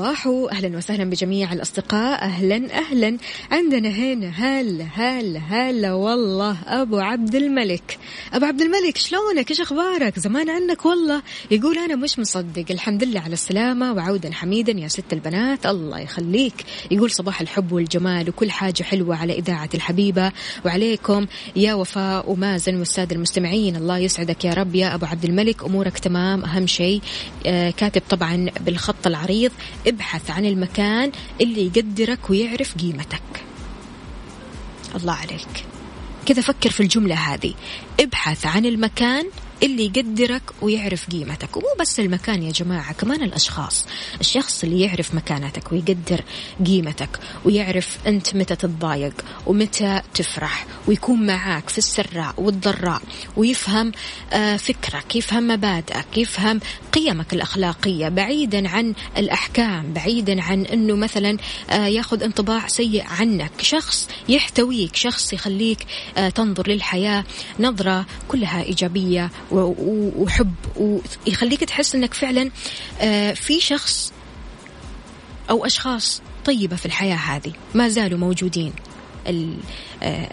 صباحو أهلا وسهلا بجميع الأصدقاء. أهلا أهلا. عندنا هنا هلا هلا هلا والله أبو عبد الملك. أبو عبد الملك شلونك؟ إيش أخبارك؟ زمان عنك والله. يقول أنا مش مصدق. الحمد لله على السلامة وعودا حميدا يا ست البنات. الله يخليك. يقول صباح الحب والجمال وكل حاجة حلوة على إذاعة الحبيبة. وعليكم يا وفاء ومازن والسادة المستمعين. الله يسعدك يا رب يا أبو عبد الملك. أمورك تمام؟ أهم شيء آه كاتب طبعا بالخط العريض ابحث عن المكان اللي يقدرك ويعرف قيمتك. الله عليك. كذا فكر في الجملة هذه. ابحث عن المكان اللي يقدرك ويعرف قيمتك. ومو بس المكان يا جماعة كمان الأشخاص. الشخص اللي يعرف مكانتك ويقدر قيمتك ويعرف أنت متى تتضايق ومتى تفرح ويكون معاك في السراء والضراء ويفهم آه، فكرك يفهم مبادئك يفهم قيمك الأخلاقية. بعيدا عن الأحكام بعيدا عن أنه مثلا آه، ياخذ انطباع سيء عنك. شخص يحتويك شخص يخليك آه، تنظر للحياة نظرة كلها إيجابية وحب ويخليك تحس إنك فعلا آه، في شخص أو أشخاص طيبة في الحياة هذه ما زالوا موجودين.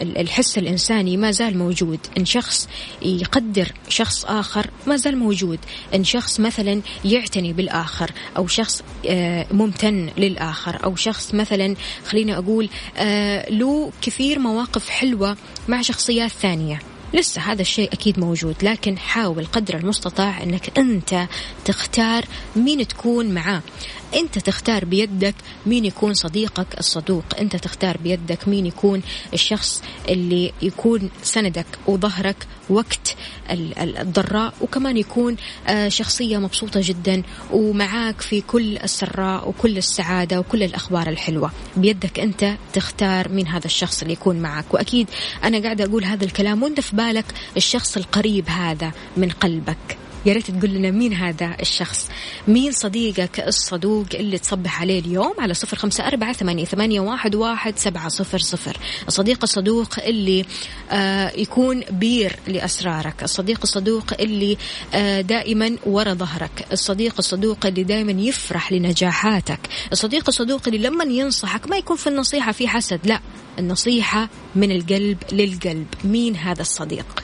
الحس الإنساني ما زال موجود. إن شخص يقدر شخص آخر ما زال موجود. إن شخص مثلا يعتني بالآخر أو شخص آه، ممتن للآخر أو شخص مثلا خليني أقول آه، له كثير مواقف حلوة مع شخصيات ثانية. لسه هذا الشيء أكيد موجود لكن حاول قدر المستطاع أنك أنت تختار مين تكون معاه. أنت تختار بيدك مين يكون صديقك الصدوق. أنت تختار بيدك مين يكون الشخص اللي يكون سندك وظهرك وقت الضراء وكمان يكون آه، شخصية مبسوطة جدا ومعاك في كل السراء وكل السعادة وكل الأخبار الحلوة. بيدك أنت تختار مين هذا الشخص اللي يكون معك وأكيد أنا قاعدة أقول هذا الكلام وأنت في بالك الشخص القريب هذا من قلبك. يا ريت تقول لنا مين هذا الشخص. مين صديقك الصدوق اللي تصبح عليه اليوم على صفر خمسة أربعة ثمانية, واحد, واحد سبعة صفر صفر. الصديق الصدوق اللي آه يكون بير لأسرارك. الصديق الصدوق اللي آه دائما ورا ظهرك. الصديق الصدوق اللي دائما يفرح لنجاحاتك. الصديق الصدوق اللي لما ينصحك ما يكون في النصيحة في حسد لا النصيحة من القلب للقلب. مين هذا الصديق؟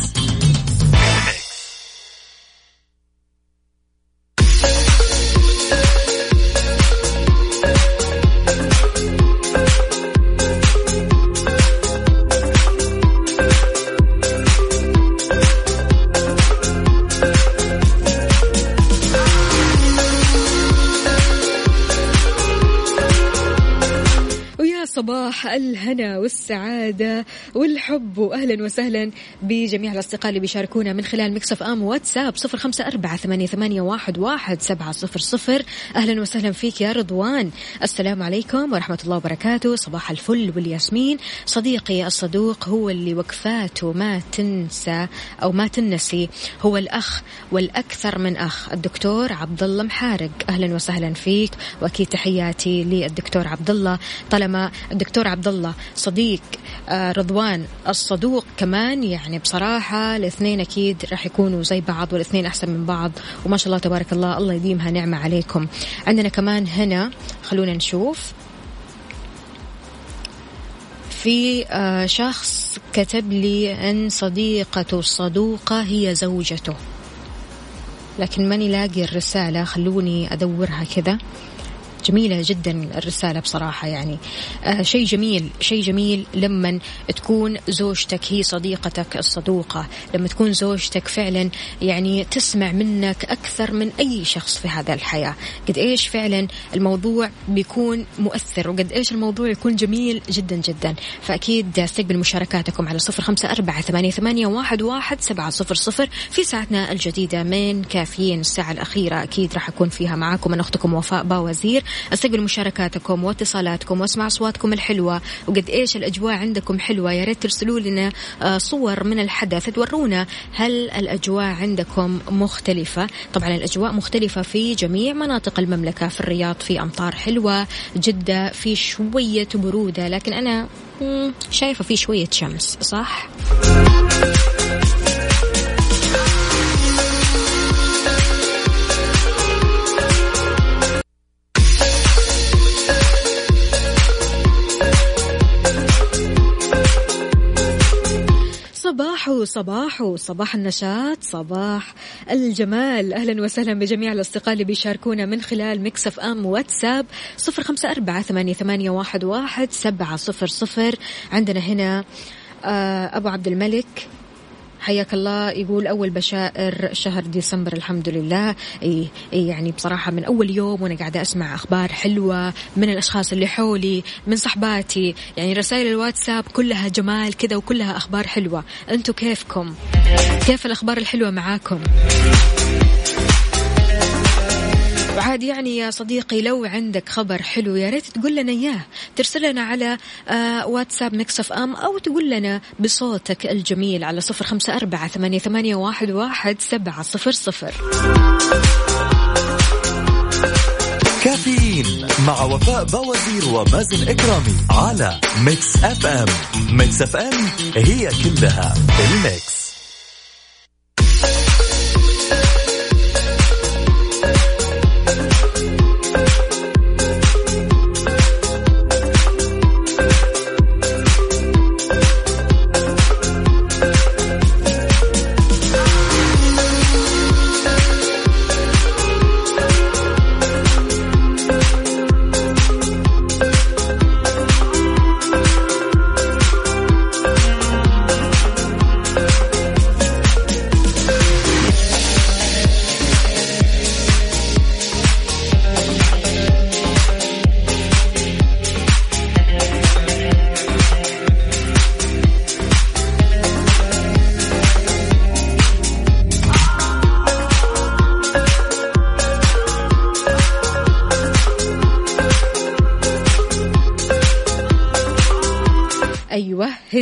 والسعادة والحب. وأهلا وسهلا بجميع الأصدقاء اللي بيشاركونا من خلال مكسف أم واتساب صفر خمسة أربعة ثمانية, واحد سبعة صفر صفر. أهلا وسهلا فيك يا رضوان. السلام عليكم ورحمة الله وبركاته. صباح الفل والياسمين. صديقي الصدوق هو اللي وقفاته ما تنسى أو ما تنسي. هو الأخ والأكثر من أخ الدكتور عبد الله محارق. أهلا وسهلا فيك. وأكيد تحياتي للدكتور عبد الله طالما الدكتور عبد الله صديق آه، رضوان الصدوق كمان يعني بصراحة الاثنين أكيد راح يكونوا زي بعض والاثنين أحسن من بعض وما شاء الله تبارك الله الله يديمها نعمة عليكم. عندنا كمان هنا خلونا نشوف. في آه، شخص كتب لي أن صديقته الصدوقة هي زوجته لكن ماني لاقي الرسالة خلوني أدورها كذا. جميلة جدا الرسالة بصراحة يعني. آه شيء جميل شيء جميل لما تكون زوجتك هي صديقتك الصدوقة. لما تكون زوجتك فعلا يعني تسمع منك أكثر من أي شخص في هذا الحياة. قد إيش فعلا الموضوع بيكون مؤثر وقد إيش الموضوع يكون جميل جدا جدا. فأكيد استقبل مشاركاتكم على صفر خمسة أربعة ثمانية, ثمانية واحد, واحد سبعة صفر صفر في ساعتنا الجديدة من كافيين الساعة الأخيرة. أكيد راح أكون فيها معاكم من أختكم وفاء باوزير. استقبل مشاركاتكم واتصالاتكم واسمع أصواتكم الحلوة. وقد إيش الأجواء عندكم حلوة؟ يا ريت ترسلوا لنا آه، صور من الحدث. تورونا هل الأجواء عندكم مختلفة؟ طبعا الأجواء مختلفة في جميع مناطق المملكة في الرياض في أمطار حلوة جدة في شوية برودة. لكن أنا شايفة في شوية شمس صح؟ صباحو صباحو صباح النشاط صباح الجمال. أهلا وسهلا بجميع الأصدقاء اللي بيشاركونا من خلال مكسف أم واتساب صفر خمسة أربعة ثمانية, ثمانية واحد, واحد سبعة صفر صفر. عندنا هنا آه، أبو عبد الملك. حياك الله. يقول أول بشائر شهر ديسمبر الحمد لله. إيه يعني بصراحة من أول يوم وأنا قاعدة أسمع أخبار حلوة من الأشخاص اللي حولي من صحباتي. يعني رسائل الواتساب كلها جمال كذا وكلها أخبار حلوة. أنتوا كيفكم؟ كيف الأخبار الحلوة معاكم؟ وعاد يعني يا صديقي لو عندك خبر حلو يا ريت تقول لنا إياه. ترسل لنا على آه واتساب Mix FM أو تقول لنا بصوتك الجميل على صفر خمسة أربعة ثمانية, ثمانية واحد, واحد سبعة صفر صفر. كافيين مع وفاء بوازير ومازن إكرامي على ميكس أف أم. ميكس أف أم هي كلها الميكس.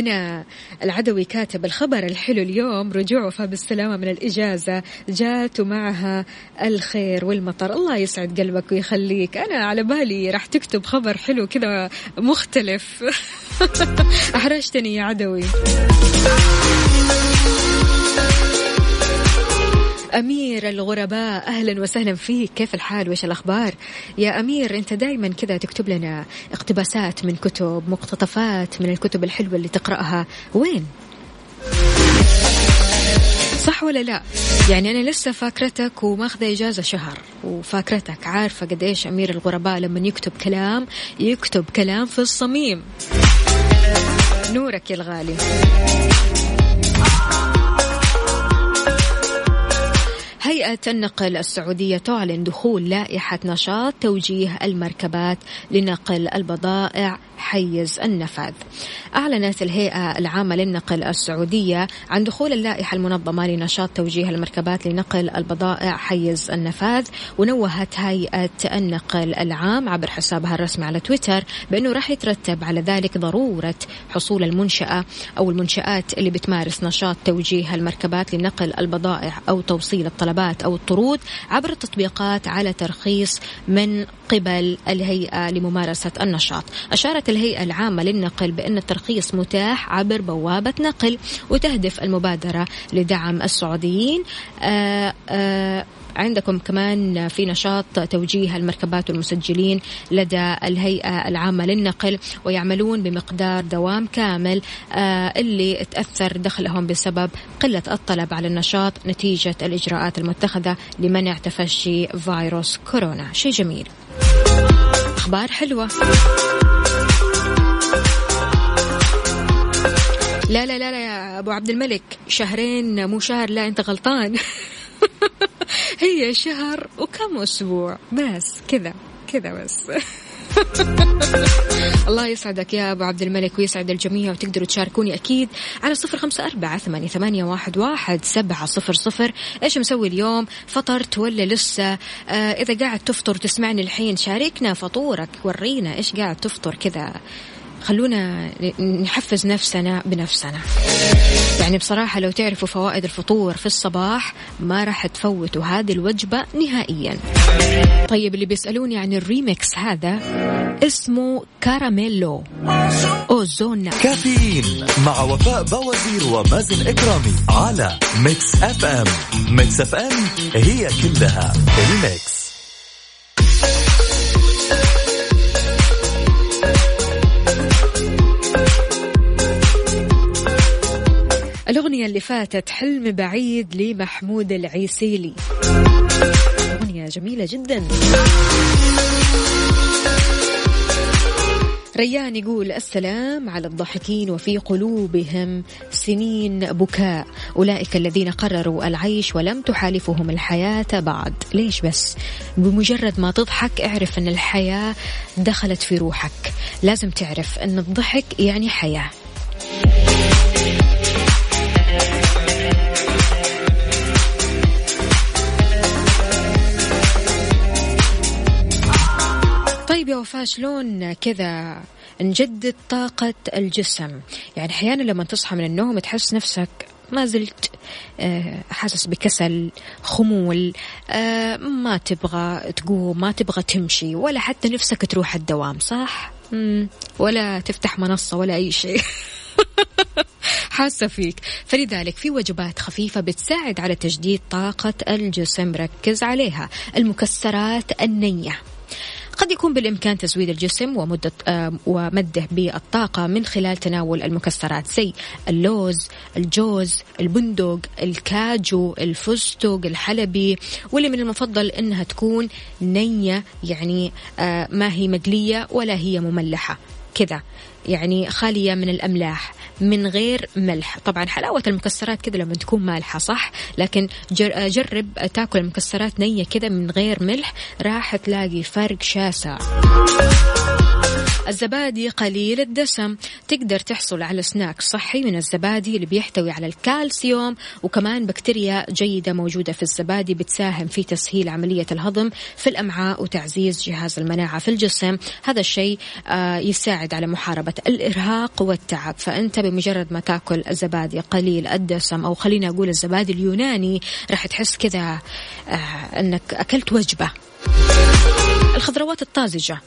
هنا العدوي كاتب الخبر الحلو اليوم رجوع وفاء بالسلامة من الإجازة جات ومعها الخير والمطر. الله يسعد قلبك ويخليك. أنا على بالي راح تكتب خبر حلو كذا مختلف. أحرجتني يا عدوي. أمير الغرباء أهلا وسهلا فيك. كيف الحال؟ وإيش الأخبار؟ يا أمير أنت دائما كذا تكتب لنا اقتباسات من كتب مقتطفات من الكتب الحلوة اللي تقرأها. وين؟ صح ولا لا؟ يعني أنا لسه فاكرتك وماخذة إجازة شهر وفاكرتك عارفة قد إيش أمير الغرباء لما يكتب كلام يكتب كلام في الصميم. نورك يا الغالي. هيئة النقل السعودية تعلن دخول لائحة نشاط توجيه المركبات لنقل البضائع حيز النفاذ. أعلنت الهيئة العامة للنقل السعودية عن دخول اللائحة المنظمة لنشاط توجيه المركبات لنقل البضائع حيز النفاذ ونوهت هيئة النقل العام عبر حسابها الرسمي على تويتر بأنه راح يترتب على ذلك ضرورة حصول المنشأة أو المنشآت اللي بتمارس نشاط توجيه المركبات لنقل البضائع أو توصيل الطلبات أو الطرود عبر التطبيقات على ترخيص من قبل الهيئة لممارسة النشاط. أشارت الهيئة العامة للنقل بأن الترخيص متاح عبر بوابة نقل وتهدف المبادرة لدعم السعوديين آآ آآ عندكم كمان في نشاط توجيه المركبات والمسجلين لدى الهيئة العامة للنقل ويعملون بمقدار دوام كامل آه اللي تأثر دخلهم بسبب قلة الطلب على النشاط نتيجة الإجراءات المتخذة لمنع تفشي فيروس كورونا. شيء جميل. أخبار حلوة. لا لا لا يا أبو عبد الملك شهرين مو شهر لا أنت غلطان. هي شهر وكم أسبوع؟ بس كذا كذا بس. الله يسعدك يا أبو عبد الملك ويسعد الجميع وتقدروا تشاركوني أكيد على صفر خمسة أربعة ثمانية, ثمانية واحد, واحد سبعة صفر صفر. إيش مسوي اليوم؟ فطرت ولا لسه. آه إذا قاعد تفطر تسمعني الحين شاركنا فطورك ورينا إيش قاعد تفطر كذا. خلونا نحفز نفسنا بنفسنا. يعني بصراحة لو تعرفوا فوائد الفطور في الصباح ما راح تفوتوا هذه الوجبة نهائيا. طيب اللي بيسألوني عن الريمكس هذا اسمه كاراميلو. أوزونا كافيين مع وفاء بوازير ومازن إكرامي على Mix FM. Mix FM هي كلها ال mix الأغنية اللي فاتت حلم بعيد لمحمود العسيلي أغنية جميلة جدا. ريان يقول السلام على الضاحكين وفي قلوبهم سنين بكاء. أولئك الذين قرروا العيش ولم تحالفهم الحياة بعد. ليش بس؟ بمجرد ما تضحك اعرف أن الحياة دخلت في روحك. لازم تعرف أن الضحك يعني حياة. يا وفاء شلون كذا نجدد طاقة الجسم. يعني أحيانا لما تصحى من النوم تحس نفسك ما زلت آه، حاسس بكسل خمول آه، ما تبغى تقوم ما تبغى تمشي ولا حتى نفسك تروح الدوام صح؟ ولا تفتح منصة ولا أي شيء. حاسة فيك. فلذلك في وجبات خفيفة بتساعد على تجديد طاقة الجسم ركز عليها. المكسرات النية. قد يكون بالإمكان تزويد الجسم ومدة ومده بالطاقة من خلال تناول المكسرات زي اللوز الجوز البندق الكاجو الفستق الحلبي. واللي من المفضل أنها تكون نية يعني آه ما هي مقلية ولا هي مملحة. كذا يعني خالية من الأملاح. من غير ملح. طبعا حلاوة المكسرات كذا لما تكون مالحة صح؟ لكن جرب تاكل المكسرات نية كذا من غير ملح راح تلاقي فرق شاسع. الزبادي قليل الدسم. تقدر تحصل على سناك صحي من الزبادي اللي بيحتوي على الكالسيوم وكمان بكتيريا جيدة موجودة في الزبادي بتساهم في تسهيل عملية الهضم في الأمعاء وتعزيز جهاز المناعة في الجسم. هذا الشيء آه، يساعد على محاربة الإرهاق والتعب. فأنت بمجرد ما تأكل الزبادي قليل الدسم أو خلينا أقول الزبادي اليوناني راح تحس كذا آه، أنك أكلت وجبة. الخضروات الطازجة.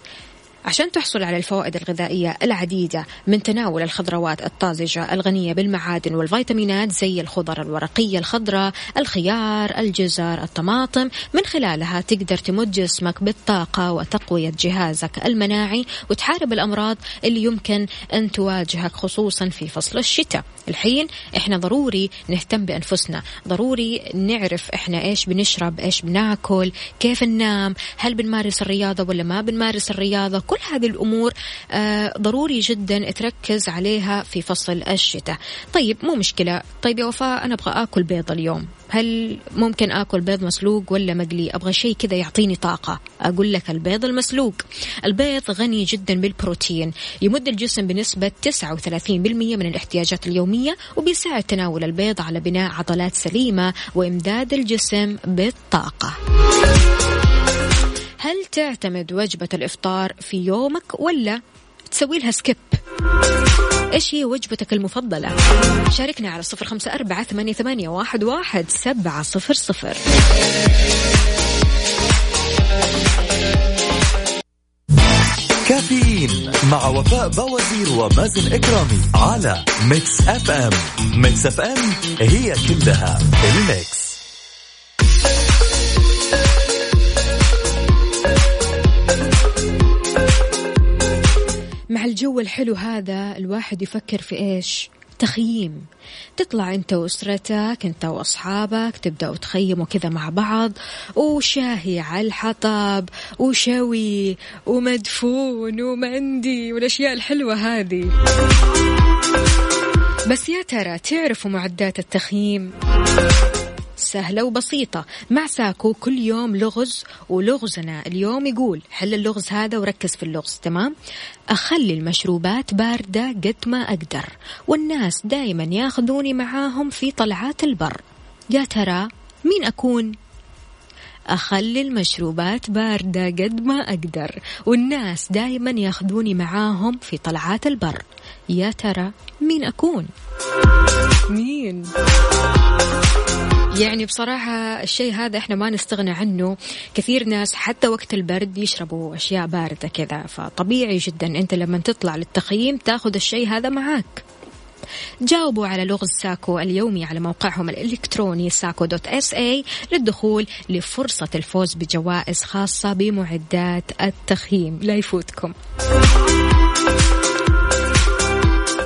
عشان تحصل على الفوائد الغذائية العديدة من تناول الخضروات الطازجة الغنية بالمعادن والفيتامينات زي الخضر الورقية الخضراء الخيار الجزر الطماطم. من خلالها تقدر تمد جسمك بالطاقة وتقوية جهازك المناعي وتحارب الأمراض اللي يمكن أن تواجهك خصوصا في فصل الشتاء. الحين إحنا ضروري نهتم بأنفسنا ضروري نعرف إحنا إيش بنشرب إيش بناكل كيف ننام هل بنمارس الرياضة ولا ما بنمارس الرياضة كل هذه الأمور آه، ضروري جدا تركز عليها في فصل الشتاء. طيب مو مشكلة. طيب يا وفاء أنا أبغى أكل بيض اليوم. هل ممكن آكل بيض مسلوق ولا مقلي؟ أبغى شيء كذا يعطيني طاقة. أقول لك البيض المسلوق. البيض غني جدا بالبروتين. يمد الجسم بنسبة 39% من الاحتياجات اليومية وبيساعد تناول البيض على بناء عضلات سليمة وإمداد الجسم بالطاقة. هل تعتمد وجبة الإفطار في يومك ولا تسوي لها سكيب؟ إيش هي وجبتك المفضلة؟ شاركنا على صفر خمسة أربعة ثمانية, ثمانية واحد, واحد سبعة صفر صفر. كافيين مع وفاء بوازير ومازن إكرامي على Mix FM Mix FM هي كلها ال Mix مع الجو الحلو هذا الواحد يفكر في إيش؟ تخييم. تطلع أنت وأسرتك أنت وأصحابك تبداوا تخيموا كذا مع بعض وشاهي على الحطب وشوي ومدفون ومندي والأشياء الحلوة هذه. بس يا ترى تعرفوا معدات التخييم؟ سهلة وبسيطة. مع ساكو كل يوم لغز ولغزنا. اليوم يقول حل اللغز هذا وركز في اللغز تمام؟ أخلي المشروبات باردة قد ما أقدر والناس دايما ياخذوني معاهم في طلعات البر. يا ترى مين أكون؟ أخلي المشروبات باردة قد ما أقدر والناس دايما ياخذوني معاهم في طلعات البر. يا ترى مين أكون؟ مين؟ يعني بصراحة الشيء هذا إحنا ما نستغنى عنه. كثير ناس حتى وقت البرد يشربوا أشياء باردة كذا. فطبيعي جدا أنت لما تطلع للتخييم تاخذ الشيء هذا معاك. جاوبوا على لغز ساكو اليومي على موقعهم الإلكتروني ساكو dot SA للدخول لفرصة الفوز بجوائز خاصة بمعدات التخييم. لا يفوتكم.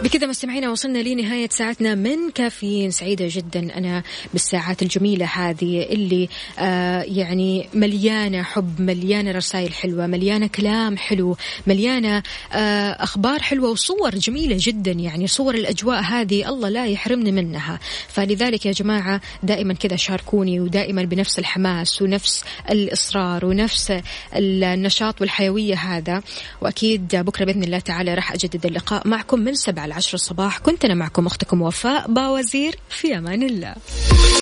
بكذا مستمعينا وصلنا لنهاية ساعتنا من كافيين سعيدة جدا. أنا بالساعات الجميلة هذه اللي آه يعني مليانة حب مليانة رسائل حلوة مليانة كلام حلو مليانة آه أخبار حلوة وصور جميلة جدا. يعني صور الأجواء هذه الله لا يحرمني منها. فلذلك يا جماعة دائما كذا شاركوني ودائما بنفس الحماس ونفس الإصرار ونفس النشاط والحيوية هذا. وأكيد بكرة بإذن الله تعالى راح أجدد اللقاء معكم من سبعة العشر الصباح. كنت أنا معكم أختكم وفاء باوزير في أمان الله.